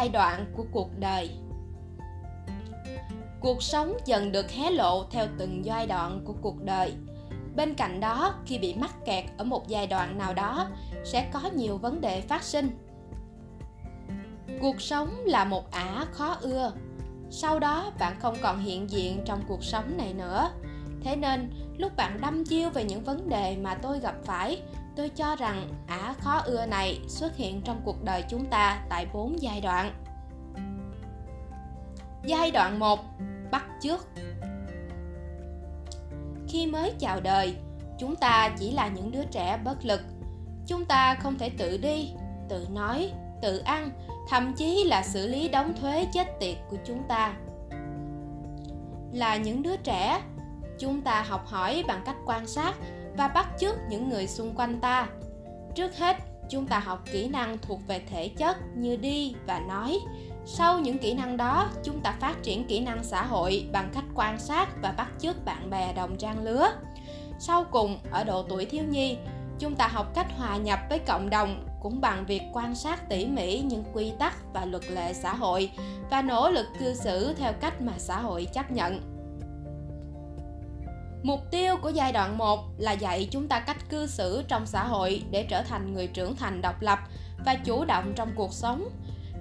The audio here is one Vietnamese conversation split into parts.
giai đoạn của cuộc đời. Cuộc sống dần được hé lộ theo từng giai đoạn của cuộc đời. Bên cạnh đó, khi bị mắc kẹt ở một giai đoạn nào đó, sẽ có nhiều vấn đề phát sinh. Cuộc sống là một ả khó ưa. Sau đó, bạn không còn hiện diện trong cuộc sống này nữa. Thế nên, lúc bạn đâm chiêu về những vấn đề mà tôi gặp phải tôi cho rằng ả khó ưa này xuất hiện trong cuộc đời chúng ta tại bốn giai đoạn. Giai đoạn 1 bắt chước. Khi mới chào đời, chúng ta chỉ là những đứa trẻ bất lực. Chúng ta không thể tự đi, tự nói, tự ăn, thậm chí là xử lý đóng thuế chết tiệt của chúng ta. Là những đứa trẻ, chúng ta học hỏi bằng cách quan sát và bắt chước những người xung quanh ta. Trước hết, chúng ta học kỹ năng thuộc về thể chất như đi và nói. Sau những kỹ năng đó, chúng ta phát triển kỹ năng xã hội bằng cách quan sát và bắt chước bạn bè đồng trang lứa. Sau cùng, ở độ tuổi thiếu nhi, chúng ta học cách hòa nhập với cộng đồng cũng bằng việc quan sát tỉ mỉ những quy tắc và luật lệ xã hội và nỗ lực cư xử theo cách mà xã hội chấp nhận. Mục tiêu của giai đoạn 1 là dạy chúng ta cách cư xử trong xã hội để trở thành người trưởng thành độc lập và chủ động trong cuộc sống.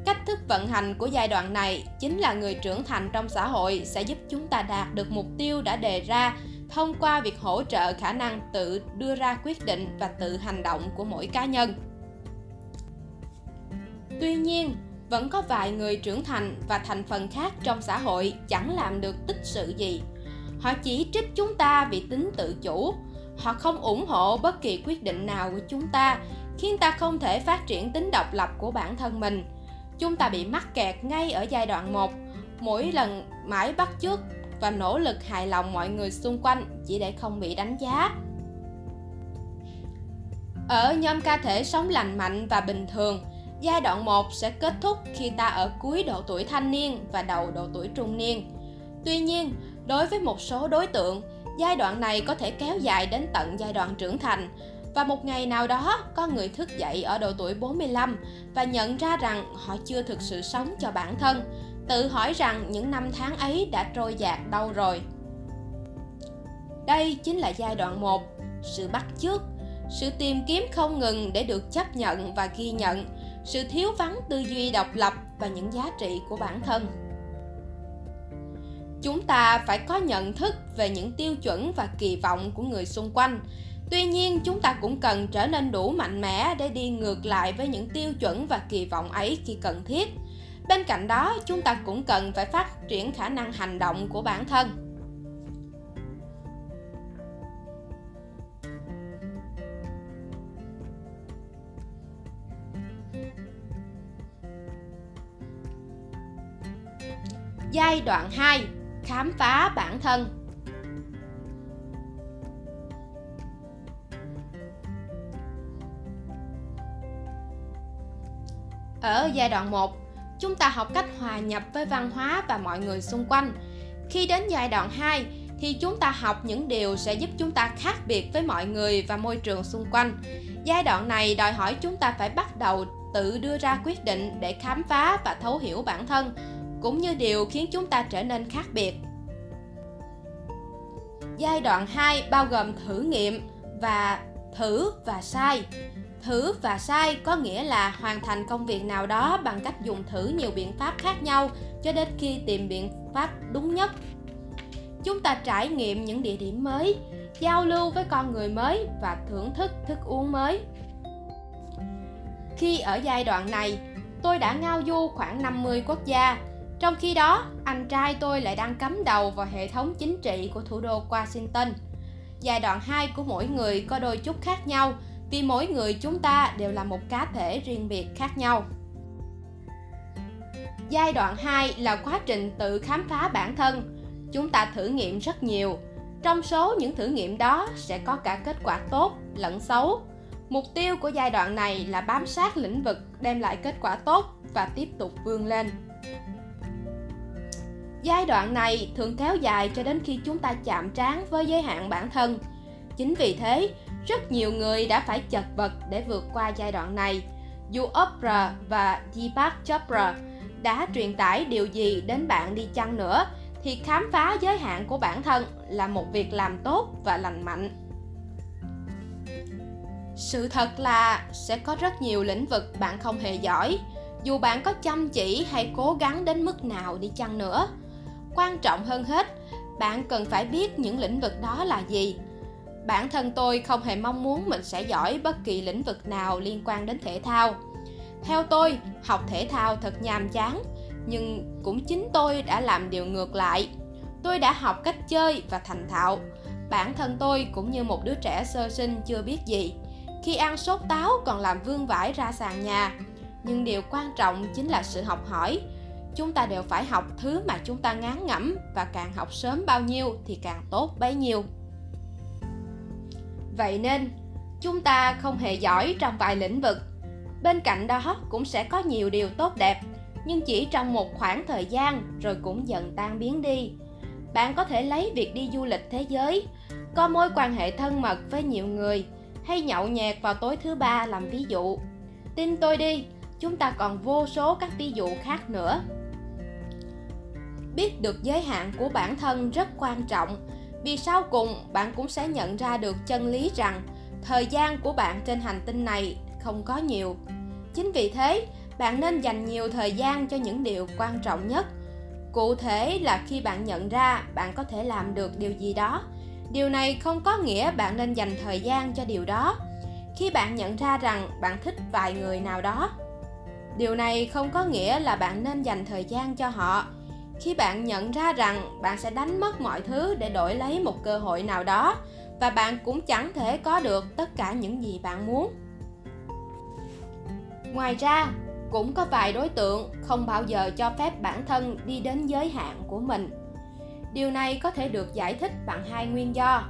Cách thức vận hành của giai đoạn này chính là người trưởng thành trong xã hội sẽ giúp chúng ta đạt được mục tiêu đã đề ra thông qua việc hỗ trợ khả năng tự đưa ra quyết định và tự hành động của mỗi cá nhân. Tuy nhiên, vẫn có vài người trưởng thành và thành phần khác trong xã hội chẳng làm được tích sự gì họ chỉ trích chúng ta vì tính tự chủ. Họ không ủng hộ bất kỳ quyết định nào của chúng ta, khiến ta không thể phát triển tính độc lập của bản thân mình. Chúng ta bị mắc kẹt ngay ở giai đoạn 1 mỗi lần mãi bắt chước và nỗ lực hài lòng mọi người xung quanh chỉ để không bị đánh giá. Ở nhóm ca thể sống lành mạnh và bình thường, giai đoạn 1 sẽ kết thúc khi ta ở cuối độ tuổi thanh niên và đầu độ tuổi trung niên. Tuy nhiên Đối với một số đối tượng, giai đoạn này có thể kéo dài đến tận giai đoạn trưởng thành và một ngày nào đó có người thức dậy ở độ tuổi 45 và nhận ra rằng họ chưa thực sự sống cho bản thân, tự hỏi rằng những năm tháng ấy đã trôi dạt đâu rồi. Đây chính là giai đoạn 1, sự bắt chước, sự tìm kiếm không ngừng để được chấp nhận và ghi nhận, sự thiếu vắng tư duy độc lập và những giá trị của bản thân chúng ta phải có nhận thức về những tiêu chuẩn và kỳ vọng của người xung quanh. Tuy nhiên, chúng ta cũng cần trở nên đủ mạnh mẽ để đi ngược lại với những tiêu chuẩn và kỳ vọng ấy khi cần thiết. Bên cạnh đó, chúng ta cũng cần phải phát triển khả năng hành động của bản thân. Giai đoạn 2 khám phá bản thân Ở giai đoạn 1, chúng ta học cách hòa nhập với văn hóa và mọi người xung quanh. Khi đến giai đoạn 2 thì chúng ta học những điều sẽ giúp chúng ta khác biệt với mọi người và môi trường xung quanh. Giai đoạn này đòi hỏi chúng ta phải bắt đầu tự đưa ra quyết định để khám phá và thấu hiểu bản thân cũng như điều khiến chúng ta trở nên khác biệt. Giai đoạn 2 bao gồm thử nghiệm và thử và sai. Thử và sai có nghĩa là hoàn thành công việc nào đó bằng cách dùng thử nhiều biện pháp khác nhau cho đến khi tìm biện pháp đúng nhất. Chúng ta trải nghiệm những địa điểm mới, giao lưu với con người mới và thưởng thức thức uống mới. Khi ở giai đoạn này, tôi đã ngao du khoảng 50 quốc gia trong khi đó, anh trai tôi lại đang cắm đầu vào hệ thống chính trị của thủ đô Washington. Giai đoạn 2 của mỗi người có đôi chút khác nhau vì mỗi người chúng ta đều là một cá thể riêng biệt khác nhau. Giai đoạn 2 là quá trình tự khám phá bản thân. Chúng ta thử nghiệm rất nhiều. Trong số những thử nghiệm đó sẽ có cả kết quả tốt lẫn xấu. Mục tiêu của giai đoạn này là bám sát lĩnh vực đem lại kết quả tốt và tiếp tục vươn lên. Giai đoạn này thường kéo dài cho đến khi chúng ta chạm trán với giới hạn bản thân. Chính vì thế, rất nhiều người đã phải chật vật để vượt qua giai đoạn này. Dù Oprah và Deepak Chopra đã truyền tải điều gì đến bạn đi chăng nữa thì khám phá giới hạn của bản thân là một việc làm tốt và lành mạnh sự thật là sẽ có rất nhiều lĩnh vực bạn không hề giỏi dù bạn có chăm chỉ hay cố gắng đến mức nào đi chăng nữa quan trọng hơn hết. Bạn cần phải biết những lĩnh vực đó là gì. Bản thân tôi không hề mong muốn mình sẽ giỏi bất kỳ lĩnh vực nào liên quan đến thể thao. Theo tôi, học thể thao thật nhàm chán, nhưng cũng chính tôi đã làm điều ngược lại. Tôi đã học cách chơi và thành thạo. Bản thân tôi cũng như một đứa trẻ sơ sinh chưa biết gì. Khi ăn sốt táo còn làm vương vãi ra sàn nhà. Nhưng điều quan trọng chính là sự học hỏi chúng ta đều phải học thứ mà chúng ta ngán ngẩm và càng học sớm bao nhiêu thì càng tốt bấy nhiêu. Vậy nên, chúng ta không hề giỏi trong vài lĩnh vực. Bên cạnh đó cũng sẽ có nhiều điều tốt đẹp, nhưng chỉ trong một khoảng thời gian rồi cũng dần tan biến đi. Bạn có thể lấy việc đi du lịch thế giới, có mối quan hệ thân mật với nhiều người, hay nhậu nhẹt vào tối thứ ba làm ví dụ. Tin tôi đi, chúng ta còn vô số các ví dụ khác nữa biết được giới hạn của bản thân rất quan trọng. Vì sau cùng, bạn cũng sẽ nhận ra được chân lý rằng thời gian của bạn trên hành tinh này không có nhiều. Chính vì thế, bạn nên dành nhiều thời gian cho những điều quan trọng nhất. Cụ thể là khi bạn nhận ra bạn có thể làm được điều gì đó. Điều này không có nghĩa bạn nên dành thời gian cho điều đó. Khi bạn nhận ra rằng bạn thích vài người nào đó, điều này không có nghĩa là bạn nên dành thời gian cho họ khi bạn nhận ra rằng bạn sẽ đánh mất mọi thứ để đổi lấy một cơ hội nào đó, và bạn cũng chẳng thể có được tất cả những gì bạn muốn. Ngoài ra, cũng có vài đối tượng không bao giờ cho phép bản thân đi đến giới hạn của mình. Điều này có thể được giải thích bằng hai nguyên do.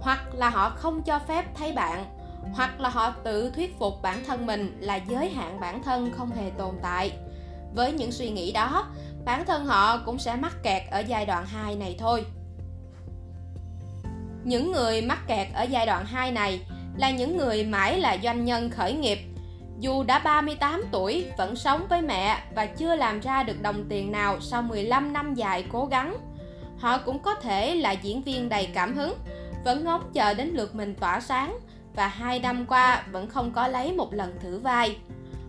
Hoặc là họ không cho phép thấy bạn, hoặc là họ tự thuyết phục bản thân mình là giới hạn bản thân không hề tồn tại. Với những suy nghĩ đó bản thân họ cũng sẽ mắc kẹt ở giai đoạn 2 này thôi những người mắc kẹt ở giai đoạn 2 này là những người mãi là doanh nhân khởi nghiệp dù đã 38 tuổi vẫn sống với mẹ và chưa làm ra được đồng tiền nào sau 15 năm dài cố gắng. Họ cũng có thể là diễn viên đầy cảm hứng, vẫn ngóng chờ đến lượt mình tỏa sáng và hai năm qua vẫn không có lấy một lần thử vai.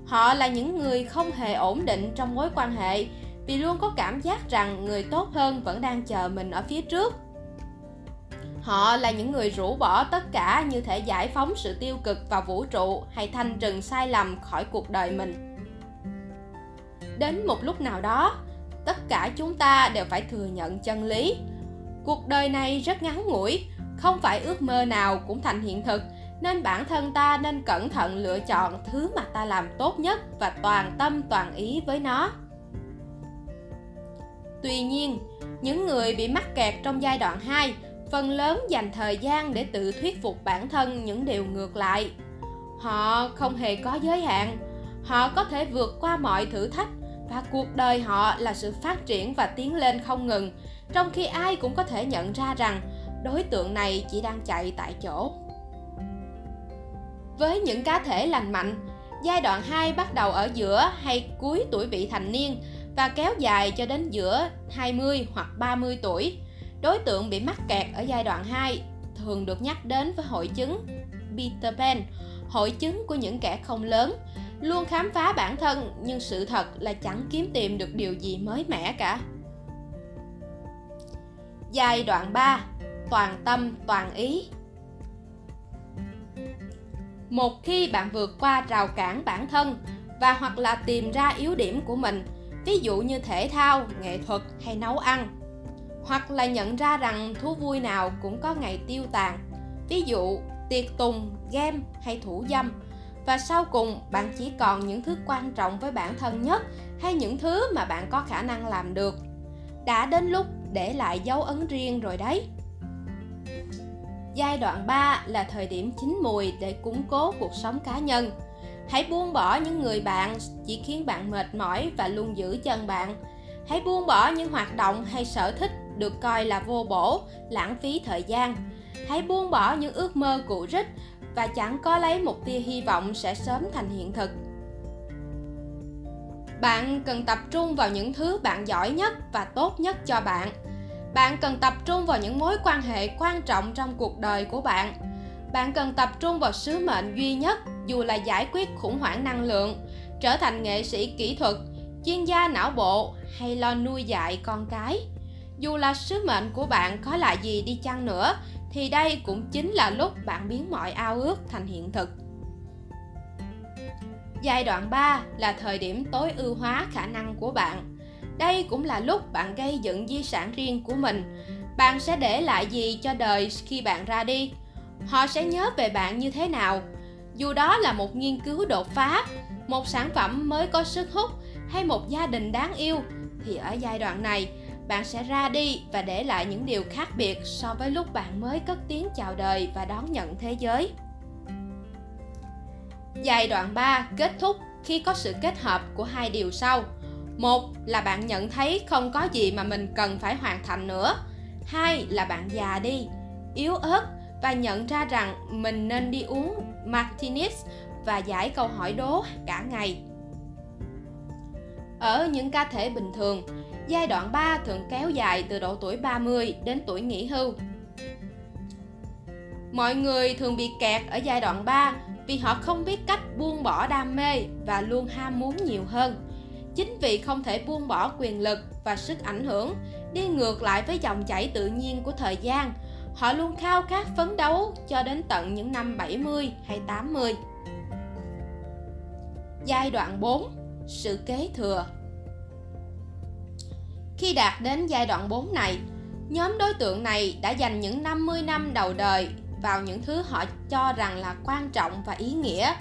Họ là những người không hề ổn định trong mối quan hệ vì luôn có cảm giác rằng người tốt hơn vẫn đang chờ mình ở phía trước. Họ là những người rũ bỏ tất cả như thể giải phóng sự tiêu cực vào vũ trụ hay thanh trừng sai lầm khỏi cuộc đời mình. Đến một lúc nào đó, tất cả chúng ta đều phải thừa nhận chân lý. Cuộc đời này rất ngắn ngủi, không phải ước mơ nào cũng thành hiện thực, nên bản thân ta nên cẩn thận lựa chọn thứ mà ta làm tốt nhất và toàn tâm toàn ý với nó tuy nhiên, những người bị mắc kẹt trong giai đoạn 2 phần lớn dành thời gian để tự thuyết phục bản thân những điều ngược lại. Họ không hề có giới hạn. Họ có thể vượt qua mọi thử thách và cuộc đời họ là sự phát triển và tiến lên không ngừng, trong khi ai cũng có thể nhận ra rằng đối tượng này chỉ đang chạy tại chỗ. Với những cá thể lành mạnh, giai đoạn 2 bắt đầu ở giữa hay cuối tuổi vị thành niên và kéo dài cho đến giữa 20 hoặc 30 tuổi Đối tượng bị mắc kẹt ở giai đoạn 2 thường được nhắc đến với hội chứng Peter Pan, hội chứng của những kẻ không lớn, luôn khám phá bản thân nhưng sự thật là chẳng kiếm tìm được điều gì mới mẻ cả. Giai đoạn 3 Toàn tâm, toàn ý Một khi bạn vượt qua rào cản bản thân và hoặc là tìm ra yếu điểm của mình, ví dụ như thể thao, nghệ thuật hay nấu ăn, hoặc là nhận ra rằng thú vui nào cũng có ngày tiêu tàn. Ví dụ tiệc tùng game hay thủ dâm. Và sau cùng bạn chỉ còn những thứ quan trọng với bản thân nhất hay những thứ mà bạn có khả năng làm được. Đã đến lúc để lại dấu ấn riêng rồi đấy. Giai đoạn 3 là thời điểm chín mùi để củng cố cuộc sống cá nhân hãy buông bỏ những người bạn chỉ khiến bạn mệt mỏi và luôn giữ chân bạn. Hãy buông bỏ những hoạt động hay sở thích được coi là vô bổ, lãng phí thời gian. Hãy buông bỏ những ước mơ cũ rích và chẳng có lấy một tia hy vọng sẽ sớm thành hiện thực. Bạn cần tập trung vào những thứ bạn giỏi nhất và tốt nhất cho bạn. Bạn cần tập trung vào những mối quan hệ quan trọng trong cuộc đời của bạn bạn cần tập trung vào sứ mệnh duy nhất, dù là giải quyết khủng hoảng năng lượng, trở thành nghệ sĩ kỹ thuật, chuyên gia não bộ hay lo nuôi dạy con cái dù là sứ mệnh của bạn có là gì đi chăng nữa, thì đây cũng chính là lúc bạn biến mọi ao ước thành hiện thực Giai đoạn 3 là thời điểm tối ưu hóa khả năng của bạn. Đây cũng là lúc bạn gây dựng di sản riêng của mình. Bạn sẽ để lại gì cho đời khi bạn ra đi? Họ sẽ nhớ về bạn như thế nào? Dù đó là một nghiên cứu đột phá, một sản phẩm mới có sức hút hay một gia đình đáng yêu thì ở giai đoạn này bạn sẽ ra đi và để lại những điều khác biệt so với lúc bạn mới cất tiếng chào đời và đón nhận thế giới. Giai đoạn 3 kết thúc khi có sự kết hợp của hai điều sau. Một là bạn nhận thấy không có gì mà mình cần phải hoàn thành nữa. Hai là bạn già đi, yếu ớt và nhận ra rằng mình nên đi uống martinis và giải câu hỏi đố cả ngày. Ở những cá thể bình thường, giai đoạn 3 thường kéo dài từ độ tuổi 30 đến tuổi nghỉ hưu. Mọi người thường bị kẹt ở giai đoạn 3 vì họ không biết cách buông bỏ đam mê và luôn ham muốn nhiều hơn chính vì không thể buông bỏ quyền lực và sức ảnh hưởng đi ngược lại với dòng chảy tự nhiên của thời gian họ luôn khao khát phấn đấu cho đến tận những năm 70 hay 80 Giai đoạn 4 Sự kế thừa. Khi đạt đến giai đoạn 4 này, nhóm đối tượng này đã dành những 50 năm đầu đời vào những thứ họ cho rằng là quan trọng và ý nghĩa.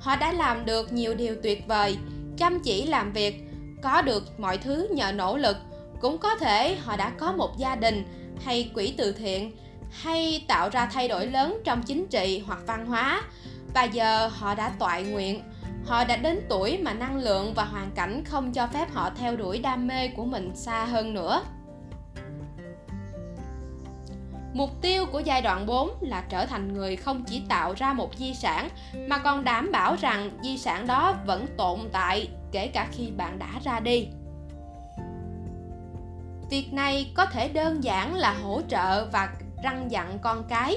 Họ đã làm được nhiều điều tuyệt vời chăm chỉ làm việc có được mọi thứ nhờ nỗ lực. Cũng có thể họ đã có một gia đình hay quỹ từ thiện hay tạo ra thay đổi lớn trong chính trị hoặc văn hóa và giờ họ đã toại nguyện, họ đã đến tuổi mà năng lượng và hoàn cảnh không cho phép họ theo đuổi đam mê của mình xa hơn nữa Mục tiêu của giai đoạn 4 là trở thành người không chỉ tạo ra một di sản, mà còn đảm bảo rằng di sản đó vẫn tồn tại kể cả khi bạn đã ra đi. Việc này có thể đơn giản là hỗ trợ và răng dặn con cái,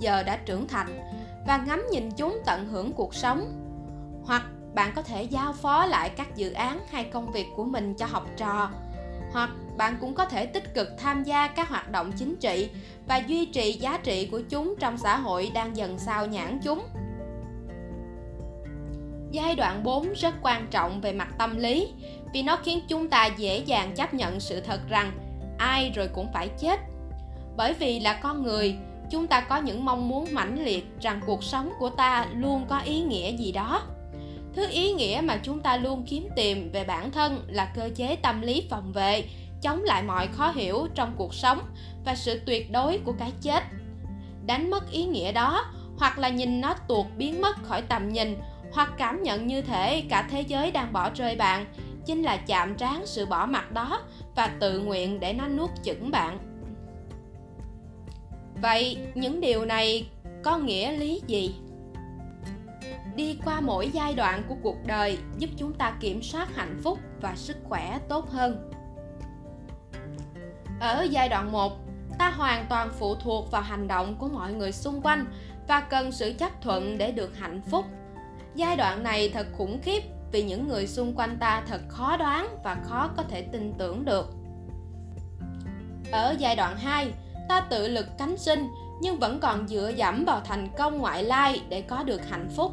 giờ đã trưởng thành, và ngắm nhìn chúng tận hưởng cuộc sống. Hoặc bạn có thể giao phó lại các dự án hay công việc của mình cho học trò hoặc bạn cũng có thể tích cực tham gia các hoạt động chính trị và duy trì giá trị của chúng trong xã hội đang dần sao nhãn chúng. Giai đoạn 4 rất quan trọng về mặt tâm lý, vì nó khiến chúng ta dễ dàng chấp nhận sự thật rằng ai rồi cũng phải chết. Bởi vì là con người, chúng ta có những mong muốn mãnh liệt rằng cuộc sống của ta luôn có ý nghĩa gì đó. Thứ ý nghĩa mà chúng ta luôn kiếm tìm về bản thân là cơ chế tâm lý phòng vệ chống lại mọi khó hiểu trong cuộc sống và sự tuyệt đối của cái chết. Đánh mất ý nghĩa đó hoặc là nhìn nó tuột biến mất khỏi tầm nhìn hoặc cảm nhận như thể cả thế giới đang bỏ rơi bạn chính là chạm trán sự bỏ mặt đó và tự nguyện để nó nuốt chửng bạn vậy những điều này có nghĩa lý gì đi qua mỗi giai đoạn của cuộc đời giúp chúng ta kiểm soát hạnh phúc và sức khỏe tốt hơn ở giai đoạn 1, ta hoàn toàn phụ thuộc vào hành động của mọi người xung quanh và cần sự chấp thuận để được hạnh phúc. Giai đoạn này thật khủng khiếp vì những người xung quanh ta thật khó đoán và khó có thể tin tưởng được. Ở giai đoạn 2, ta tự lực cánh sinh, nhưng vẫn còn dựa dẫm vào thành công ngoại lai để có được hạnh phúc.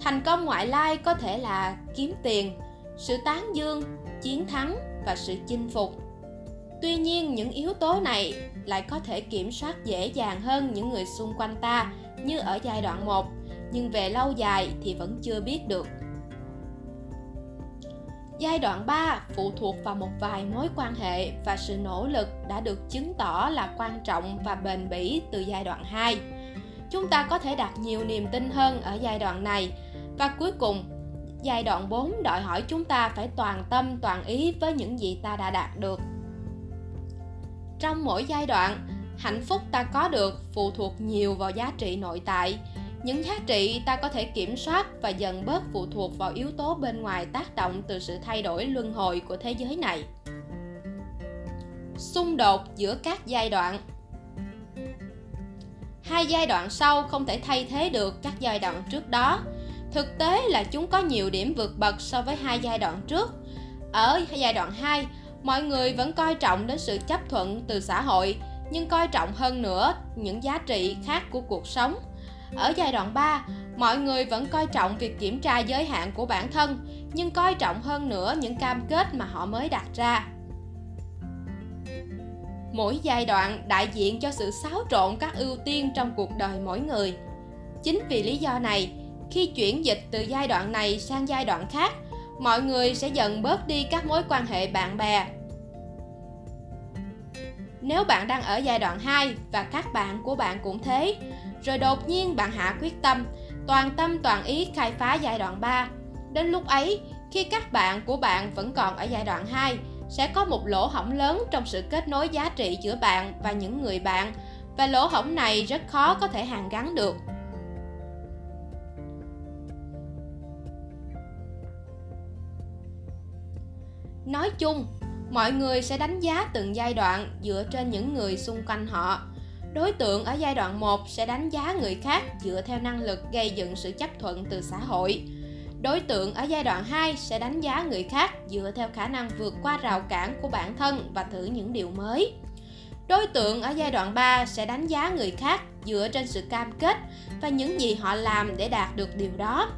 Thành công ngoại lai có thể là kiếm tiền, sự tán dương, chiến thắng và sự chinh phục. Tuy nhiên, những yếu tố này lại có thể kiểm soát dễ dàng hơn những người xung quanh ta như ở giai đoạn 1 nhưng về lâu dài thì vẫn chưa biết được. Giai đoạn 3 phụ thuộc vào một vài mối quan hệ và sự nỗ lực đã được chứng tỏ là quan trọng và bền bỉ từ giai đoạn 2. Chúng ta có thể đặt nhiều niềm tin hơn ở giai đoạn này và cuối cùng, giai đoạn 4 đòi hỏi chúng ta phải toàn tâm toàn ý với những gì ta đã đạt được. Trong mỗi giai đoạn, hạnh phúc ta có được phụ thuộc nhiều vào giá trị nội tại những giá trị ta có thể kiểm soát và dần bớt phụ thuộc vào yếu tố bên ngoài tác động từ sự thay đổi luân hồi của thế giới này. Xung đột giữa các giai đoạn. Hai giai đoạn sau không thể thay thế được các giai đoạn trước đó. Thực tế là chúng có nhiều điểm vượt bậc so với hai giai đoạn trước. Ở giai đoạn 2, mọi người vẫn coi trọng đến sự chấp thuận từ xã hội nhưng coi trọng hơn nữa những giá trị khác của cuộc sống ở giai đoạn 3, mọi người vẫn coi trọng việc kiểm tra giới hạn của bản thân, nhưng coi trọng hơn nữa những cam kết mà họ mới đặt ra. Mỗi giai đoạn đại diện cho sự xáo trộn các ưu tiên trong cuộc đời mỗi người. Chính vì lý do này, khi chuyển dịch từ giai đoạn này sang giai đoạn khác, mọi người sẽ dần bớt đi các mối quan hệ bạn bè, nếu bạn đang ở giai đoạn 2 và các bạn của bạn cũng thế, rồi đột nhiên bạn hạ quyết tâm, toàn tâm toàn ý khai phá giai đoạn 3. Đến lúc ấy, khi các bạn của bạn vẫn còn ở giai đoạn 2, sẽ có một lỗ hổng lớn trong sự kết nối giá trị giữa bạn và những người bạn và lỗ hổng này rất khó có thể hàn gắn được. Nói chung, mọi người sẽ đánh giá từng giai đoạn dựa trên những người xung quanh họ đối tượng ở giai đoạn 1 sẽ đánh giá người khác dựa theo năng lực gây dựng sự chấp thuận từ xã hội. Đối tượng ở giai đoạn 2 sẽ đánh giá người khác dựa theo khả năng vượt qua rào cản của bản thân và thử những điều mới. Đối tượng ở giai đoạn 3 sẽ đánh giá người khác dựa trên sự cam kết và những gì họ làm để đạt được điều đó.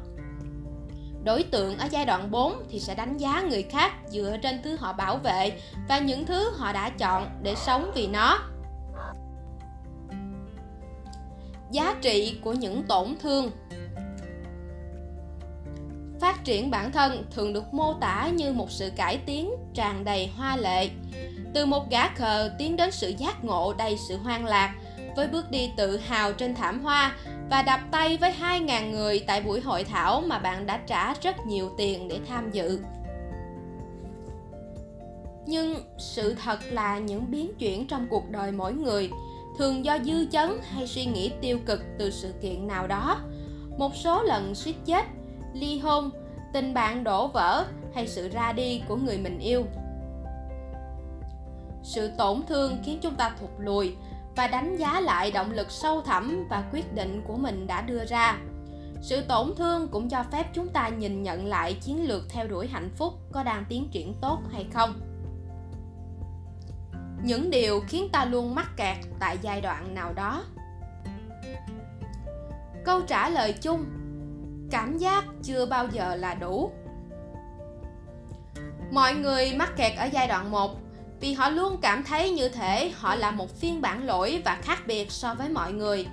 Đối tượng ở giai đoạn 4 thì sẽ đánh giá người khác dựa trên thứ họ bảo vệ và những thứ họ đã chọn để sống vì nó. Giá trị của những tổn thương Phát triển bản thân thường được mô tả như một sự cải tiến tràn đầy hoa lệ. Từ một gã khờ tiến đến sự giác ngộ đầy sự hoang lạc, với bước đi tự hào trên thảm hoa và đập tay với 2.000 người tại buổi hội thảo mà bạn đã trả rất nhiều tiền để tham dự. Nhưng sự thật là những biến chuyển trong cuộc đời mỗi người thường do dư chấn hay suy nghĩ tiêu cực từ sự kiện nào đó. Một số lần suýt chết, ly hôn, tình bạn đổ vỡ hay sự ra đi của người mình yêu. Sự tổn thương khiến chúng ta thụt lùi và đánh giá lại động lực sâu thẳm và quyết định của mình đã đưa ra sự tổn thương cũng cho phép chúng ta nhìn nhận lại chiến lược theo đuổi hạnh phúc có đang tiến triển tốt hay không những điều khiến ta luôn mắc kẹt tại giai đoạn nào đó. Câu trả lời chung, cảm giác chưa bao giờ là đủ. Mọi người mắc kẹt ở giai đoạn 1 vì họ luôn cảm thấy như thể họ là một phiên bản lỗi và khác biệt so với mọi người.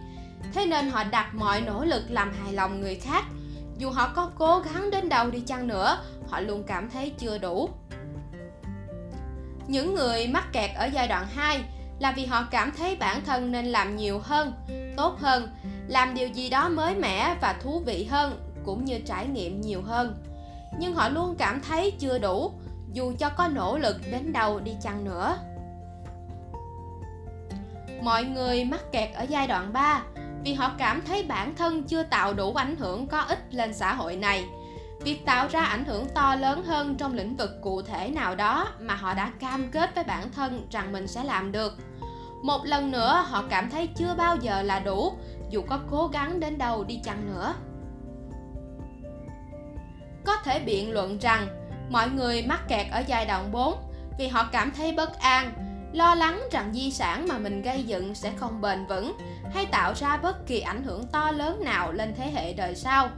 Thế nên họ đặt mọi nỗ lực làm hài lòng người khác. Dù họ có cố gắng đến đâu đi chăng nữa, họ luôn cảm thấy chưa đủ những người mắc kẹt ở giai đoạn 2 là vì họ cảm thấy bản thân nên làm nhiều hơn, tốt hơn, làm điều gì đó mới mẻ và thú vị hơn cũng như trải nghiệm nhiều hơn. Nhưng họ luôn cảm thấy chưa đủ dù cho có nỗ lực đến đâu đi chăng nữa. Mọi người mắc kẹt ở giai đoạn 3 vì họ cảm thấy bản thân chưa tạo đủ ảnh hưởng có ích lên xã hội này. Việc tạo ra ảnh hưởng to lớn hơn trong lĩnh vực cụ thể nào đó mà họ đã cam kết với bản thân rằng mình sẽ làm được. Một lần nữa họ cảm thấy chưa bao giờ là đủ dù có cố gắng đến đâu đi chăng nữa. Có thể biện luận rằng Mọi người mắc kẹt ở giai đoạn 4 vì họ cảm thấy bất an, lo lắng rằng di sản mà mình gây dựng sẽ không bền vững hay tạo ra bất kỳ ảnh hưởng to lớn nào lên thế hệ đời sau.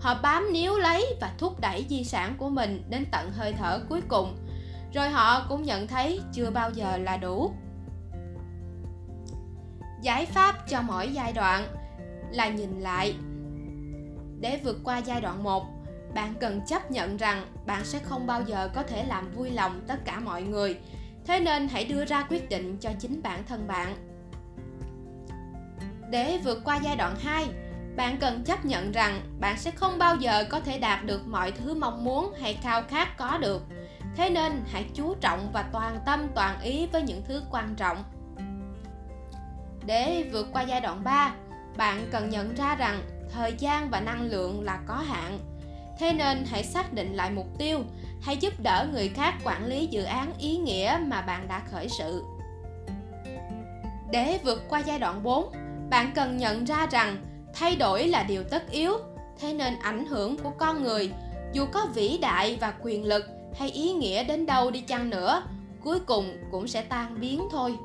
Họ bám níu lấy và thúc đẩy di sản của mình đến tận hơi thở cuối cùng. Rồi họ cũng nhận thấy chưa bao giờ là đủ. Giải pháp cho mỗi giai đoạn là nhìn lại. Để vượt qua giai đoạn 1, bạn cần chấp nhận rằng bạn sẽ không bao giờ có thể làm vui lòng tất cả mọi người thế nên hãy đưa ra quyết định cho chính bản thân bạn để vượt qua giai đoạn 2 bạn cần chấp nhận rằng bạn sẽ không bao giờ có thể đạt được mọi thứ mong muốn hay khao khát có được. Thế nên hãy chú trọng và toàn tâm toàn ý với những thứ quan trọng. Để vượt qua giai đoạn 3 bạn cần nhận ra rằng thời gian và năng lượng là có hạn. Thế nên hãy xác định lại mục tiêu, hãy giúp đỡ người khác quản lý dự án ý nghĩa mà bạn đã khởi sự. Để vượt qua giai đoạn 4 bạn cần nhận ra rằng thay đổi là điều tất yếu, thế nên ảnh hưởng của con người, dù có vĩ đại và quyền lực hay ý nghĩa đến đâu đi chăng nữa, cuối cùng cũng sẽ tan biến thôi.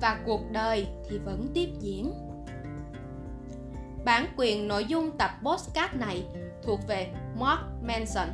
Và cuộc đời thì vẫn tiếp diễn. Bản quyền nội dung tập podcast này thuộc về Mark Manson.